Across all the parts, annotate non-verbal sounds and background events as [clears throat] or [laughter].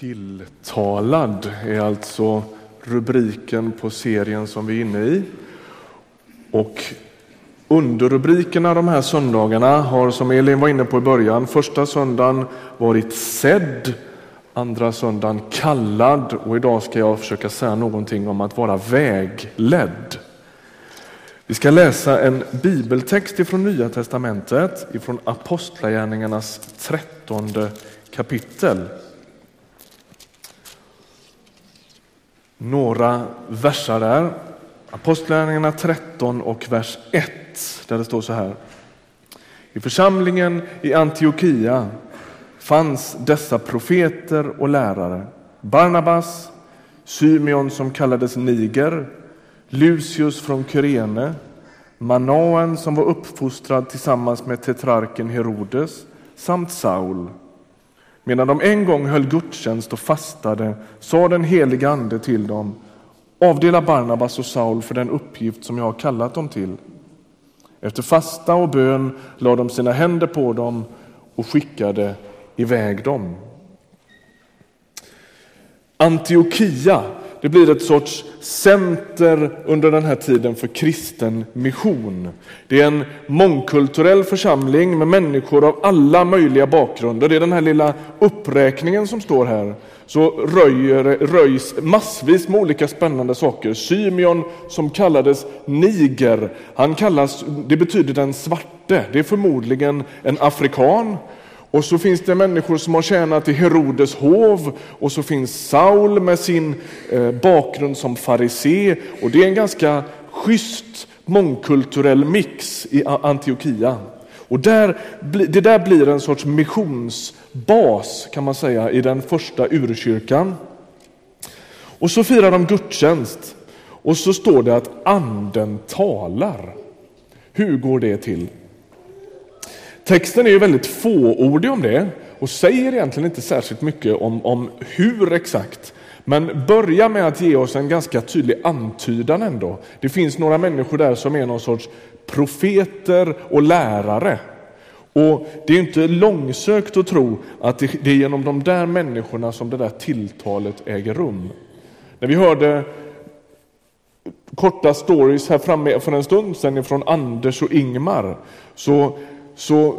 Tilltalad är alltså rubriken på serien som vi är inne i. Och underrubrikerna de här söndagarna har, som Elin var inne på i början, första söndagen varit sedd, andra söndagen kallad och idag ska jag försöka säga någonting om att vara vägledd. Vi ska läsa en bibeltext ifrån Nya testamentet, ifrån Apostlagärningarnas trettonde kapitel. Några versar där. Apostlagärningarna 13 och vers 1 där det står så här. I församlingen i Antiochia fanns dessa profeter och lärare. Barnabas, Symeon som kallades Niger, Lucius från Kyrene, Manaen som var uppfostrad tillsammans med tetrarken Herodes samt Saul. Medan de en gång höll gudstjänst och fastade sa den helige Ande till dem Avdela Barnabas och Saul för den uppgift som jag har kallat dem till. Efter fasta och bön lade de sina händer på dem och skickade iväg dem. Antiochia det blir ett sorts center under den här tiden för kristen mission. Det är en mångkulturell församling med människor av alla möjliga bakgrunder. Det är den här lilla uppräkningen som står här. Så röjer, röjs massvis med olika spännande saker. Symeon som kallades Niger, han kallas, det betyder den svarte. Det är förmodligen en afrikan och så finns det människor som har tjänat i Herodes hov och så finns Saul med sin eh, bakgrund som farisé och det är en ganska schysst mångkulturell mix i Antiochia. Och där, det där blir en sorts missionsbas kan man säga i den första urkyrkan. Och så firar de gudstjänst och så står det att anden talar. Hur går det till? Texten är ju väldigt fåordig om det och säger egentligen inte särskilt mycket om, om hur exakt. Men börja med att ge oss en ganska tydlig antydan ändå. Det finns några människor där som är någon sorts profeter och lärare. Och Det är inte långsökt att tro att det är genom de där människorna som det där tilltalet äger rum. När vi hörde korta stories här framme för en stund sedan från Anders och Ingmar så så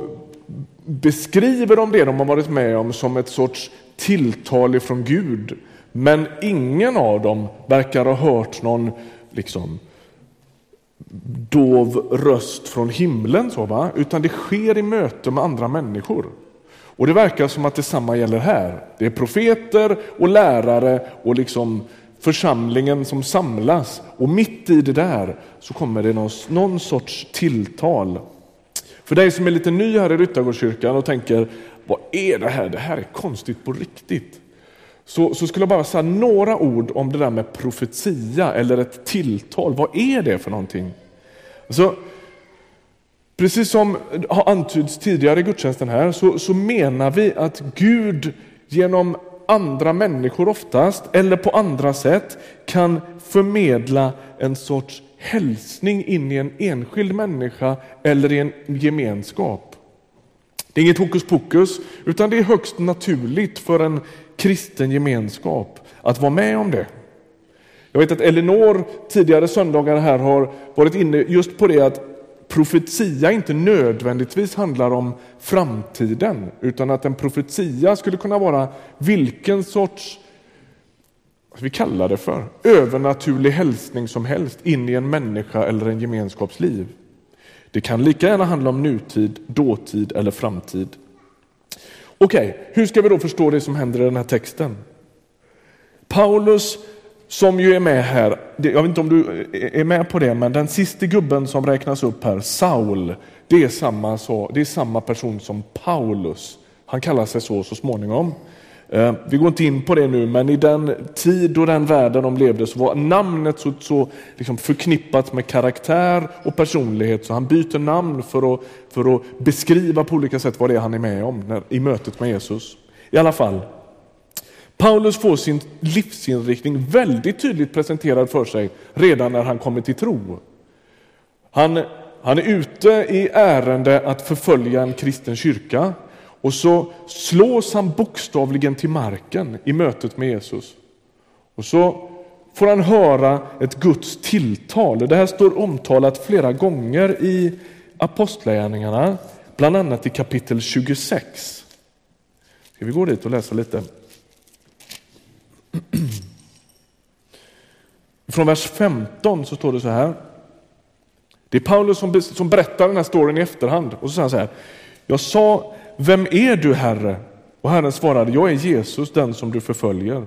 beskriver de det de har varit med om som ett sorts tilltal ifrån Gud. Men ingen av dem verkar ha hört någon liksom, dov röst från himlen, så, va? utan det sker i möte med andra människor. Och det verkar som att detsamma gäller här. Det är profeter och lärare och liksom församlingen som samlas och mitt i det där så kommer det någon, någon sorts tilltal för dig som är lite ny här i Ryttargårdskyrkan och tänker, vad är det här? Det här är konstigt på riktigt. Så, så skulle jag bara säga några ord om det där med profetia eller ett tilltal. Vad är det för någonting? Alltså, precis som har antyds tidigare i gudstjänsten här så, så menar vi att Gud genom andra människor oftast eller på andra sätt kan förmedla en sorts hälsning in i en enskild människa eller i en gemenskap. Det är inget hokus pokus, utan det är högst naturligt för en kristen gemenskap att vara med om det. Jag vet att Elinor tidigare söndagar här har varit inne just på det att profetia inte nödvändigtvis handlar om framtiden, utan att en profetia skulle kunna vara vilken sorts vi kallar det för, övernaturlig hälsning som helst in i en människa eller en gemenskaps liv. Det kan lika gärna handla om nutid, dåtid eller framtid. Okej, okay, hur ska vi då förstå det som händer i den här texten? Paulus, som ju är med här, jag vet inte om du är med på det, men den sista gubben som räknas upp här, Saul, det är samma, det är samma person som Paulus. Han kallar sig så så småningom. Eh, vi går inte in på det nu, men i den tid och den världen de levde så var namnet så, så liksom förknippat med karaktär och personlighet så han byter namn för att, för att beskriva på olika sätt vad det är han är med om när, i mötet med Jesus. I alla fall, Paulus får sin livsinriktning väldigt tydligt presenterad för sig redan när han kommer till tro. Han, han är ute i ärende att förfölja en kristen kyrka och så slås han bokstavligen till marken i mötet med Jesus. Och så får han höra ett Guds tilltal. Det här står omtalat flera gånger i Apostlagärningarna, bland annat i kapitel 26. Ska vi gå dit och läsa lite? [clears throat] Från vers 15 så står det så här. Det är Paulus som, som berättar den här storyn i efterhand. Och så säger han så här. Jag sa, vem är du Herre? Och Herren svarade, jag är Jesus, den som du förföljer.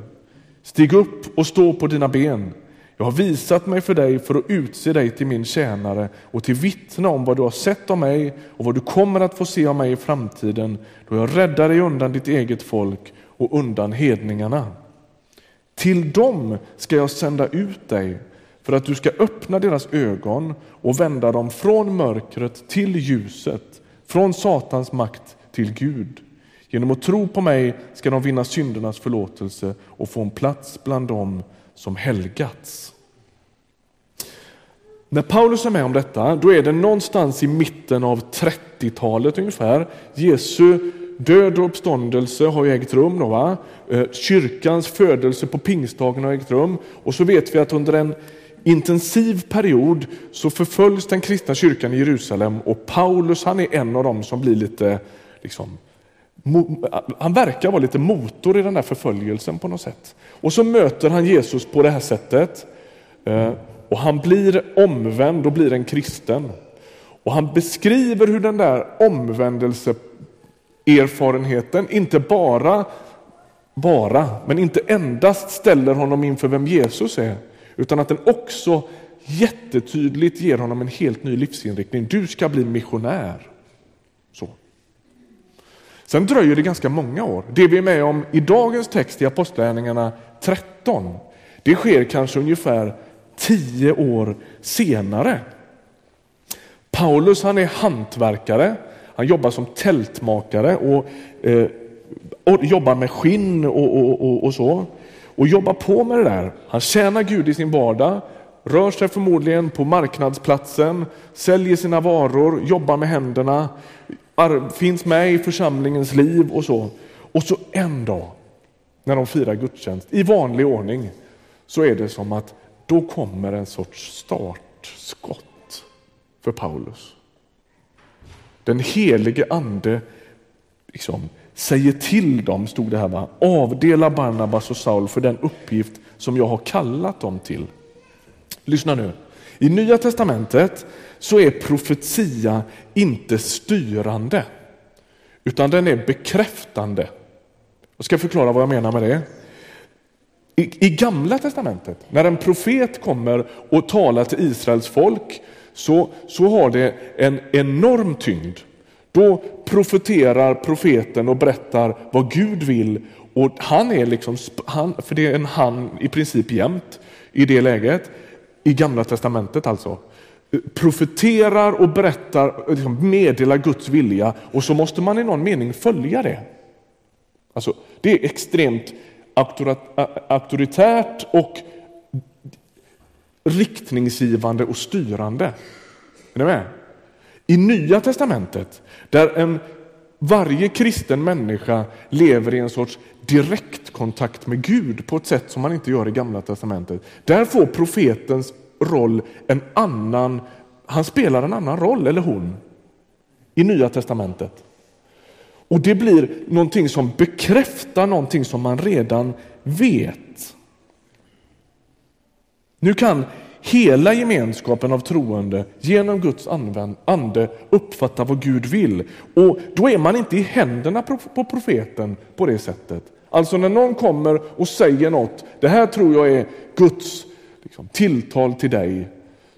Stig upp och stå på dina ben. Jag har visat mig för dig för att utse dig till min tjänare och till vittne om vad du har sett av mig och vad du kommer att få se av mig i framtiden då jag räddar dig undan ditt eget folk och undan hedningarna. Till dem ska jag sända ut dig för att du ska öppna deras ögon och vända dem från mörkret till ljuset, från Satans makt till Gud. Genom att tro på mig ska de vinna syndernas förlåtelse och få en plats bland dem som helgats. När Paulus är med om detta, då är det någonstans i mitten av 30-talet ungefär. Jesu död och uppståndelse har ju ägt rum. Då, va? Eh, kyrkans födelse på pingstdagen har ägt rum. Och så vet vi att under en intensiv period så förföljs den kristna kyrkan i Jerusalem och Paulus han är en av dem som blir lite, liksom, han verkar vara lite motor i den här förföljelsen på något sätt. Och så möter han Jesus på det här sättet eh, och han blir omvänd och blir en kristen. Och han beskriver hur den där omvändelseerfarenheten inte bara, bara, men inte endast ställer honom inför vem Jesus är, utan att den också jättetydligt ger honom en helt ny livsinriktning. Du ska bli missionär. Så. Sen dröjer det ganska många år. Det vi är med om i dagens text i Apostlagärningarna 13, det sker kanske ungefär tio år senare. Paulus han är hantverkare, han jobbar som tältmakare och, eh, och jobbar med skinn och, och, och, och så och jobbar på med det där. Han tjänar Gud i sin vardag, rör sig förmodligen på marknadsplatsen, säljer sina varor, jobbar med händerna, finns med i församlingens liv och så. Och så en dag när de firar gudstjänst i vanlig ordning så är det som att då kommer en sorts startskott för Paulus. Den helige ande liksom, säger till dem, stod det här, va? avdela Barnabas och Saul för den uppgift som jag har kallat dem till. Lyssna nu. I Nya testamentet så är profetia inte styrande, utan den är bekräftande. Jag ska förklara vad jag menar med det. I, I Gamla testamentet, när en profet kommer och talar till Israels folk, så, så har det en enorm tyngd. Då profeterar profeten och berättar vad Gud vill och han är liksom, han, för det är en han i princip jämt i det läget, i Gamla testamentet alltså. Profeterar och berättar, liksom meddelar Guds vilja och så måste man i någon mening följa det. Alltså, det är extremt auktoritärt och riktningsgivande och styrande. Är ni med? I Nya testamentet, där en, varje kristen människa lever i en sorts direktkontakt med Gud på ett sätt som man inte gör i Gamla testamentet. Där får profetens roll en annan, han spelar en annan roll, eller hon, i Nya testamentet. Och det blir någonting som bekräftar någonting som man redan vet. Nu kan hela gemenskapen av troende genom Guds ande uppfatta vad Gud vill. Och då är man inte i händerna på profeten på det sättet. Alltså när någon kommer och säger något, det här tror jag är Guds liksom, tilltal till dig,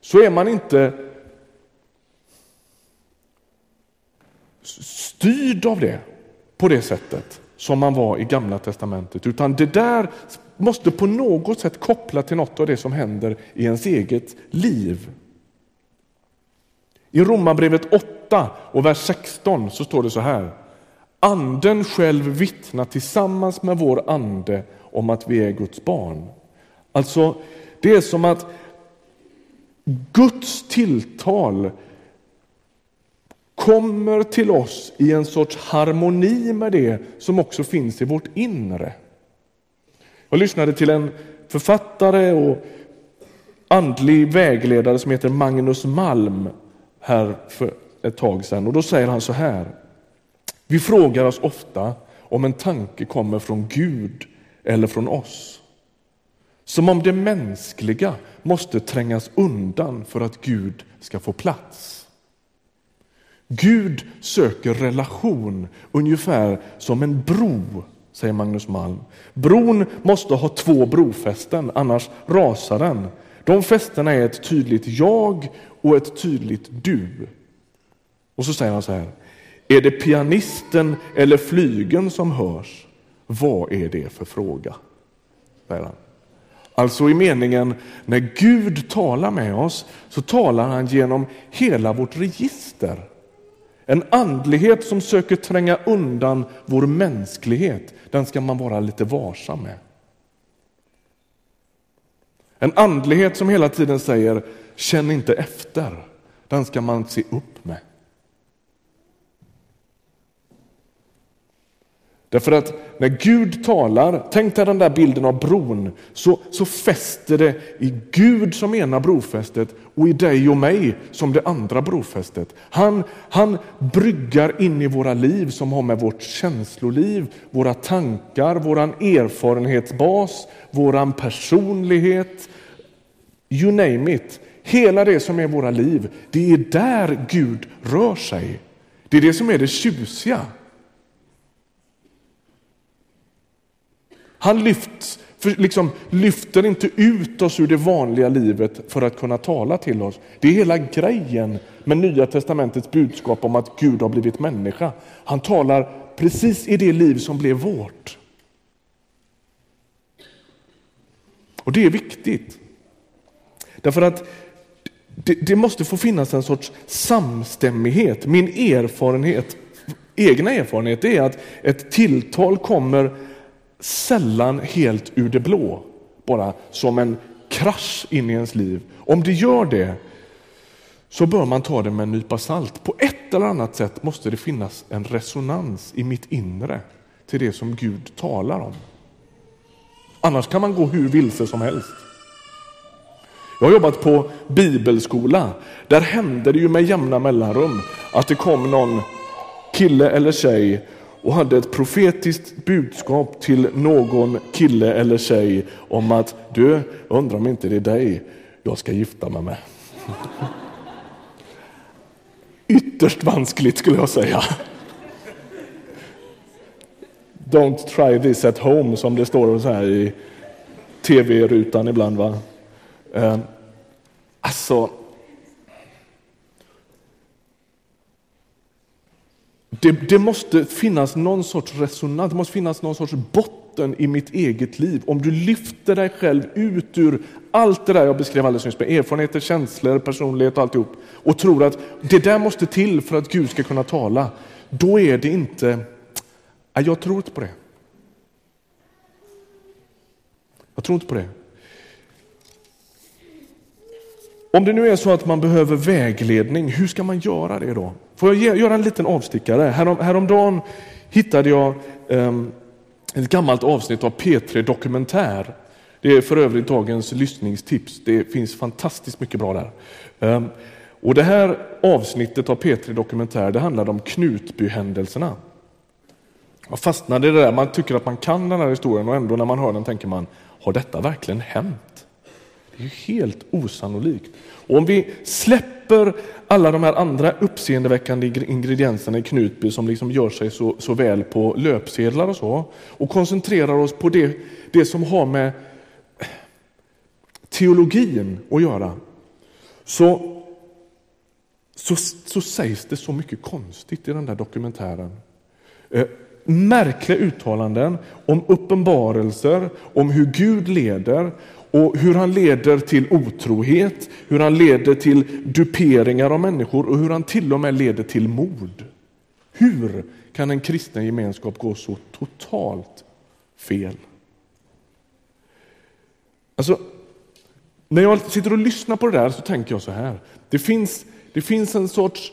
så är man inte styrd av det på det sättet som man var i Gamla testamentet, utan det där måste på något sätt koppla till något av det som händer i ens eget liv. I Romarbrevet 8 och vers 16 så står det så här. Anden själv vittnar tillsammans med vår ande om att vi är Guds barn. Alltså, det är som att Guds tilltal kommer till oss i en sorts harmoni med det som också finns i vårt inre. Jag lyssnade till en författare och andlig vägledare som heter Magnus Malm här för ett tag sedan och då säger han så här. Vi frågar oss ofta om en tanke kommer från Gud eller från oss. Som om det mänskliga måste trängas undan för att Gud ska få plats. Gud söker relation ungefär som en bro, säger Magnus Malm. Bron måste ha två brofästen, annars rasar den. De fästena är ett tydligt jag och ett tydligt du. Och så säger han så här. Är det pianisten eller flygen som hörs? Vad är det för fråga? Säger han. Alltså i meningen, när Gud talar med oss så talar han genom hela vårt register. En andlighet som söker tränga undan vår mänsklighet, den ska man vara lite varsam med. En andlighet som hela tiden säger känn inte efter, den ska man se upp med. Därför att när Gud talar, tänk dig den där bilden av bron, så, så fäster det i Gud som ena brofästet och i dig och mig som det andra brofästet. Han, han bryggar in i våra liv som har med vårt känsloliv, våra tankar, våran erfarenhetsbas, våran personlighet, you name it. Hela det som är våra liv, det är där Gud rör sig. Det är det som är det tjusiga. Han lyfts, liksom, lyfter inte ut oss ur det vanliga livet för att kunna tala till oss. Det är hela grejen med Nya testamentets budskap om att Gud har blivit människa. Han talar precis i det liv som blev vårt. Och det är viktigt. Därför att det, det, måste få finnas en sorts samstämmighet. Min erfarenhet, egna erfarenhet är att ett tilltal kommer sällan helt ur det blå, bara som en krasch in i ens liv. Om det gör det så bör man ta det med en nypa salt. På ett eller annat sätt måste det finnas en resonans i mitt inre till det som Gud talar om. Annars kan man gå hur vilse som helst. Jag har jobbat på bibelskola. Där hände det ju med jämna mellanrum att det kom någon kille eller tjej och hade ett profetiskt budskap till någon kille eller tjej om att du, undrar om inte det är dig jag ska gifta mig med. [laughs] Ytterst vanskligt skulle jag säga. Don't try this at home som det står så här i tv-rutan ibland. Va? Eh, alltså, Det, det, måste finnas någon sorts resonans, det måste finnas någon sorts botten i mitt eget liv. Om du lyfter dig själv ut ur allt det där jag beskrev alldeles nyss med erfarenheter, känslor, personlighet och alltihop och tror att det där måste till för att Gud ska kunna tala. Då är det inte, jag tror inte på det. Jag tror inte på det. Om det nu är så att man behöver vägledning, hur ska man göra det då? Får jag göra en liten avstickare? Härom, häromdagen hittade jag ehm, ett gammalt avsnitt av P3 Dokumentär. Det är för övrigt dagens lyssningstips. Det finns fantastiskt mycket bra där. Ehm, och Det här avsnittet av P3 Dokumentär det handlade om Knutbyhändelserna. Jag fastnade i det där. Man tycker att man kan den här historien och ändå när man hör den tänker man, har detta verkligen hänt? Det är helt osannolikt. Och om vi släpper alla de här andra uppseendeväckande ingredienserna i Knutby som liksom gör sig så, så väl på löpsedlar och så och koncentrerar oss på det, det som har med eh, teologin att göra så, så, så sägs det så mycket konstigt i den där dokumentären. Eh, märkliga uttalanden om uppenbarelser, om hur Gud leder och hur han leder till otrohet, hur han leder till duperingar av människor och hur han till och med leder till mord. Hur kan en kristen gemenskap gå så totalt fel? Alltså, när jag sitter och lyssnar på det där så tänker jag så här. Det finns, det finns en sorts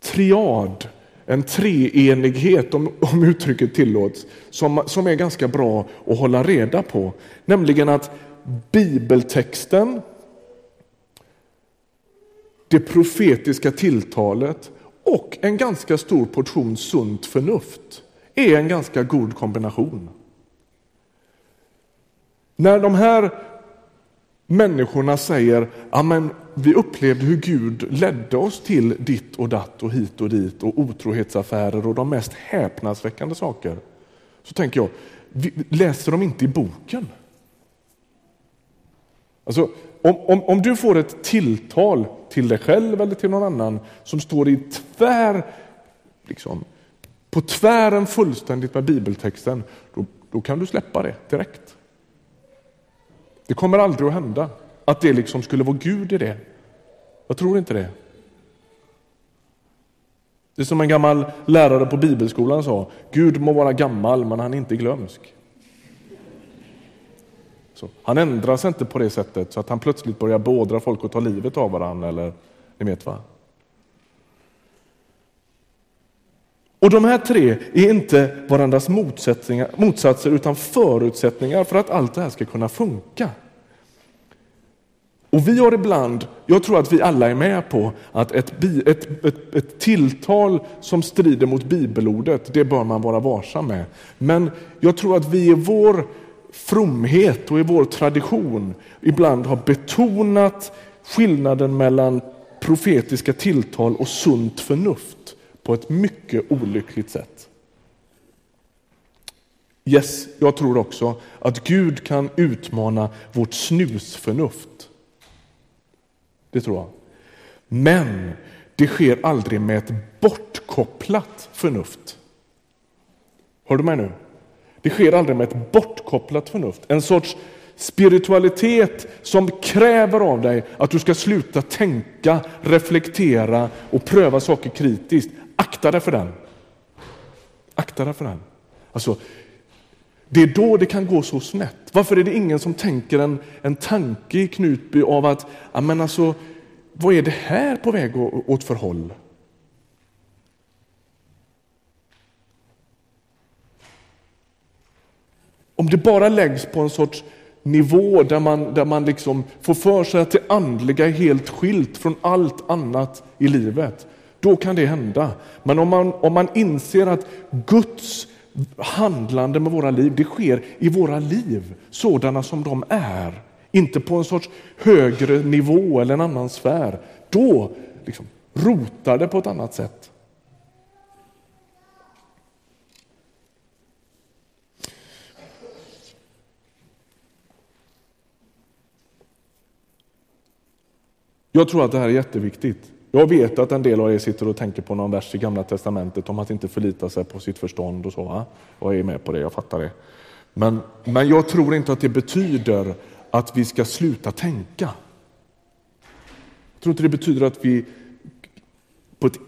triad, en treenighet om, om uttrycket tillåts, som, som är ganska bra att hålla reda på. Nämligen att bibeltexten, det profetiska tilltalet och en ganska stor portion sunt förnuft är en ganska god kombination. När de här människorna säger Amen, vi upplevde hur Gud ledde oss till ditt och datt och hit och dit och otrohetsaffärer och de mest häpnadsväckande saker. Så tänker jag, läser de inte i boken? Alltså, om, om, om du får ett tilltal till dig själv eller till någon annan som står i tvär, liksom, på tvären fullständigt med bibeltexten, då, då kan du släppa det direkt. Det kommer aldrig att hända att det liksom skulle vara Gud i det. Jag tror inte det. Det är som en gammal lärare på bibelskolan sa, Gud må vara gammal men han är inte glömsk. Så, han ändrar sig inte på det sättet så att han plötsligt börjar beordra folk att ta livet av varandra. Eller, ni vet vad. Och de här tre är inte varandras motsatser utan förutsättningar för att allt det här ska kunna funka. Och vi har ibland, jag tror att vi alla är med på att ett, ett, ett, ett, tilltal som strider mot bibelordet, det bör man vara varsam med. Men jag tror att vi i vår fromhet och i vår tradition ibland har betonat skillnaden mellan profetiska tilltal och sunt förnuft på ett mycket olyckligt sätt. Yes, jag tror också att Gud kan utmana vårt snusförnuft. Det tror jag. Men det sker aldrig med ett bortkopplat förnuft. Hör du mig nu? Det sker aldrig med ett bortkopplat förnuft. En sorts spiritualitet som kräver av dig att du ska sluta tänka, reflektera och pröva saker kritiskt. Akta dig för den. Akta dig för den. Alltså, det är då det kan gå så snett. Varför är det ingen som tänker en, en tanke i Knutby av att, men alltså, vad är det här på väg åt för håll? Om det bara läggs på en sorts nivå där man, där man liksom får för sig att det andliga är helt skilt från allt annat i livet, då kan det hända. Men om man, om man inser att Guds handlande med våra liv, det sker i våra liv, sådana som de är. Inte på en sorts högre nivå eller en annan sfär. Då liksom, rotar det på ett annat sätt. Jag tror att det här är jätteviktigt. Jag vet att en del av er sitter och tänker på någon vers i Gamla Testamentet om att inte förlita sig på sitt förstånd och så. Va? Jag är med på det, jag fattar det. Men, men jag tror inte att det betyder att vi ska sluta tänka. Jag tror inte det betyder att vi på ett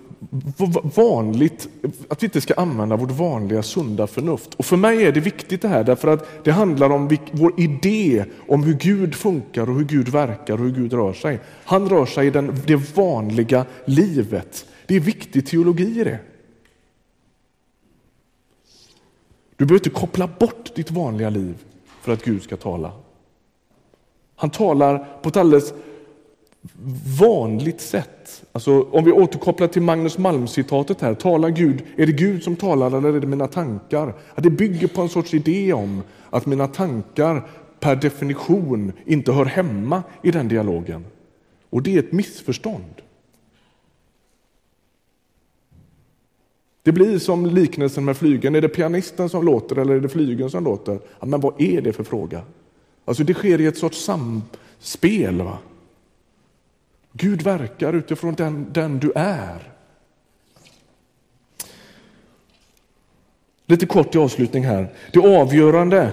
vanligt, att vi inte ska använda vårt vanliga sunda förnuft. Och för mig är det viktigt det här därför att det handlar om vår idé om hur Gud funkar och hur Gud verkar och hur Gud rör sig. Han rör sig i den, det vanliga livet. Det är viktig teologi i det. Du behöver inte koppla bort ditt vanliga liv för att Gud ska tala. Han talar på ett alldeles vanligt sätt. Alltså, om vi återkopplar till Magnus Malm-citatet här, talar Gud, är det Gud som talar eller är det mina tankar? Att det bygger på en sorts idé om att mina tankar per definition inte hör hemma i den dialogen. Och det är ett missförstånd. Det blir som liknelsen med flygen. Är det pianisten som låter eller är det flygen som låter? Ja, men vad är det för fråga? Alltså det sker i ett sorts samspel. Va? Gud verkar utifrån den, den du är. Lite kort i avslutning här. Det avgörande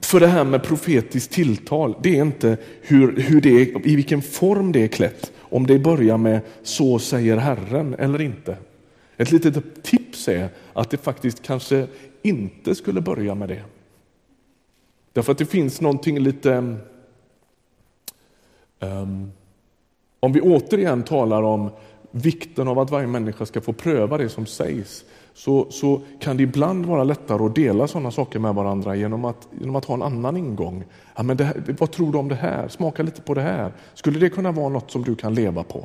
för det här med profetiskt tilltal, det är inte hur, hur det är, i vilken form det är klätt. Om det börjar med så säger Herren eller inte. Ett litet tips är att det faktiskt kanske inte skulle börja med det. Därför att det finns någonting lite um, om vi återigen talar om vikten av att varje människa ska få pröva det som sägs så, så kan det ibland vara lättare att dela sådana saker med varandra genom att, genom att ha en annan ingång. Ja, men det, vad tror du om det här? Smaka lite på det här. Skulle det kunna vara något som du kan leva på?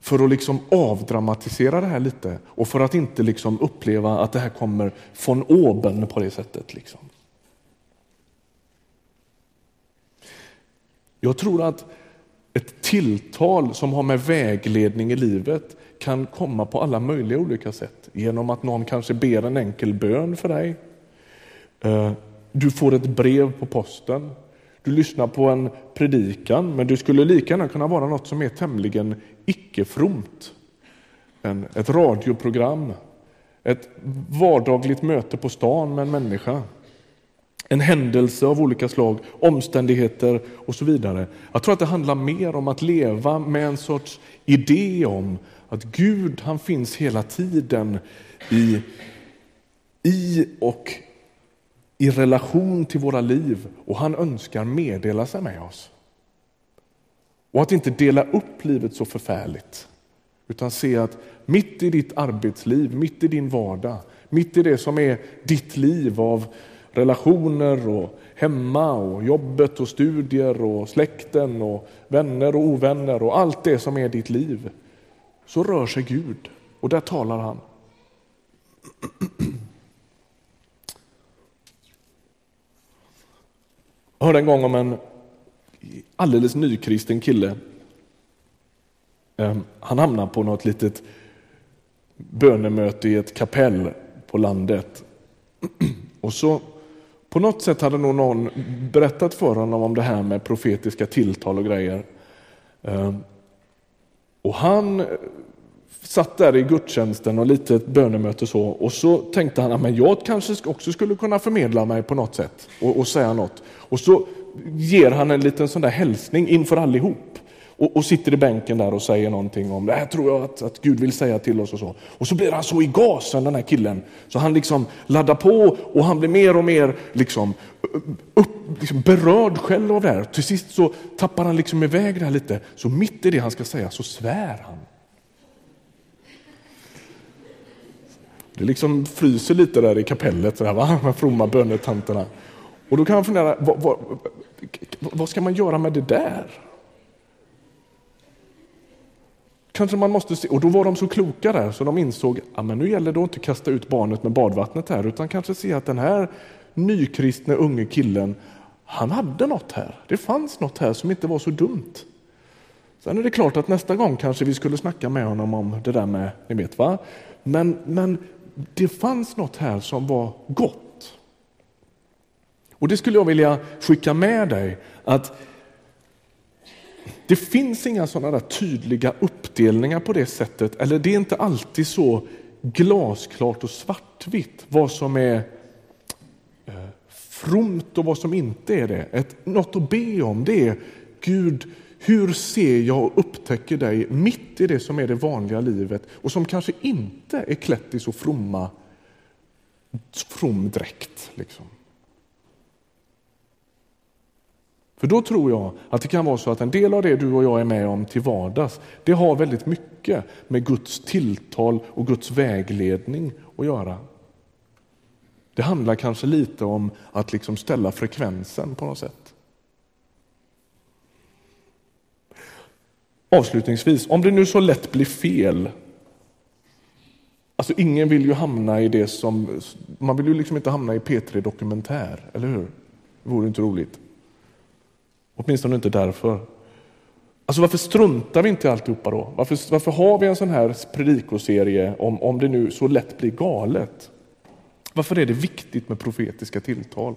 För att liksom avdramatisera det här lite och för att inte liksom uppleva att det här kommer från oben på det sättet. Liksom. Jag tror att ett tilltal som har med vägledning i livet kan komma på alla möjliga olika sätt. Genom att någon kanske ber en enkel bön för dig. Eh, du får ett brev på posten. Du lyssnar på en predikan, men det skulle lika gärna kunna vara något som är tämligen icke-fromt. ett radioprogram, ett vardagligt möte på stan med en människa en händelse av olika slag, omständigheter och så vidare. Jag tror att det handlar mer om att leva med en sorts idé om att Gud han finns hela tiden i, i och i relation till våra liv och han önskar meddela sig med oss. Och att inte dela upp livet så förfärligt utan se att mitt i ditt arbetsliv, mitt i din vardag, mitt i det som är ditt liv av relationer och hemma och jobbet och studier och släkten och vänner och ovänner och allt det som är ditt liv. Så rör sig Gud och där talar han. Jag hörde en gång om en alldeles nykristen kille. Ehm, han hamnade på något litet bönemöte i ett kapell på landet. [clears throat] Och så på något sätt hade nog någon berättat för honom om det här med profetiska tilltal och grejer. Ehm, och han eh, satt där i gudstjänsten och lite ett bönemöte så och så tänkte han att jag kanske också skulle kunna förmedla mig på något sätt och, och säga något. Och så ger han en liten sån där hälsning inför allihop och, och, sitter i bänken där och säger någonting om det här tror jag att, att Gud vill säga till oss och så. Och så blir han så i gasen den här killen så han liksom laddar på och han blir mer och mer liksom, upp, liksom berörd själv av det här. Till sist så tappar han liksom iväg det här lite så mitt i det han ska säga så svär han. Det liksom fryser lite där i kapellet, så här, va? de fromma bönetanterna. Och då kan man fundera, vad, vad, vad ska man göra med det där? Kanske man måste se, och då var de så kloka där så de insåg att nu gäller det att inte kasta ut barnet med badvattnet här utan kanske se att den här nykristne unge killen, han hade något här. Det fanns något här som inte var så dumt. Sen är det klart att nästa gång kanske vi skulle snacka med honom om det där med, ni vet va? Men, men det fanns något här som var gott. Och det skulle jag vilja skicka med dig att det finns inga sådana där tydliga uppdelningar på det sättet, eller det är inte alltid så glasklart och svartvitt vad som är eh, fromt och vad som inte är det. Ett, något att be om det är Gud, hur ser jag och upptäcker dig mitt i det som är det vanliga livet och som kanske inte är klätt i så fromma, from dräkt. Liksom. För då tror jag att det kan vara så att en del av det du och jag är med om till vardags, det har väldigt mycket med Guds tilltal och Guds vägledning att göra. Det handlar kanske lite om att liksom ställa frekvensen på något sätt. Avslutningsvis, om det nu så lätt blir fel. Alltså ingen vill ju hamna i det som, man vill ju liksom inte hamna i P3 Dokumentär, eller hur? Det vore inte roligt. Åtminstone inte därför. Alltså varför struntar vi inte i alltihopa då? Varför, varför har vi en sån här predikoserie om, om det nu så lätt blir galet? Varför är det viktigt med profetiska tilltal?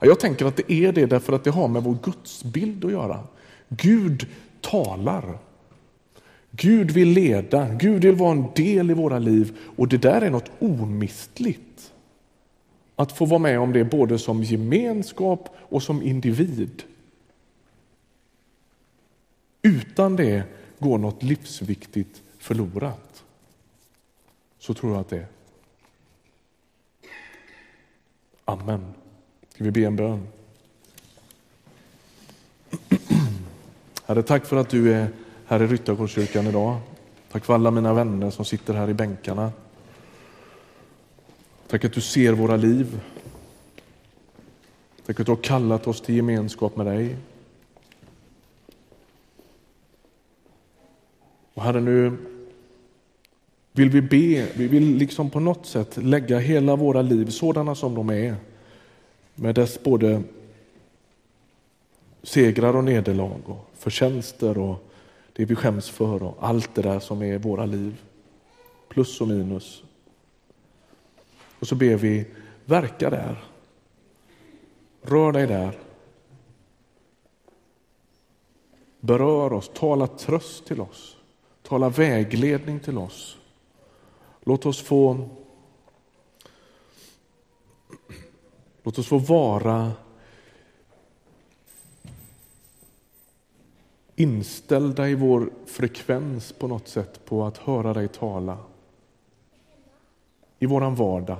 Jag tänker att det är det därför att det har med vår gudsbild att göra. Gud talar. Gud vill leda, Gud vill vara en del i våra liv och det där är något omistligt. Att få vara med om det både som gemenskap och som individ. Utan det går något livsviktigt förlorat. Så tror jag att det är. Amen. Ska vi be en bön? Herre, tack för att du är här i Ryttargårdskyrkan idag. Tack för alla mina vänner som sitter här i bänkarna. Tack att du ser våra liv. Tack att du har kallat oss till gemenskap med dig. Och Herre, nu vill vi be, vi vill liksom på något sätt lägga hela våra liv sådana som de är, med dess både segrar och nederlag och förtjänster och det vi skäms för och allt det där som är våra liv. Plus och minus. Och så ber vi, verka där. Rör dig där. Berör oss, tala tröst till oss, tala vägledning till oss. Låt oss få Låt oss få vara inställda i vår frekvens på något sätt på att höra dig tala. I våran vardag.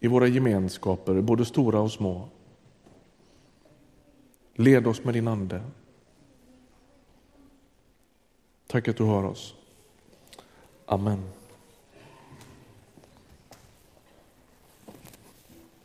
I våra gemenskaper, både stora och små. Led oss med din Ande. Tack att du hör oss. Amen.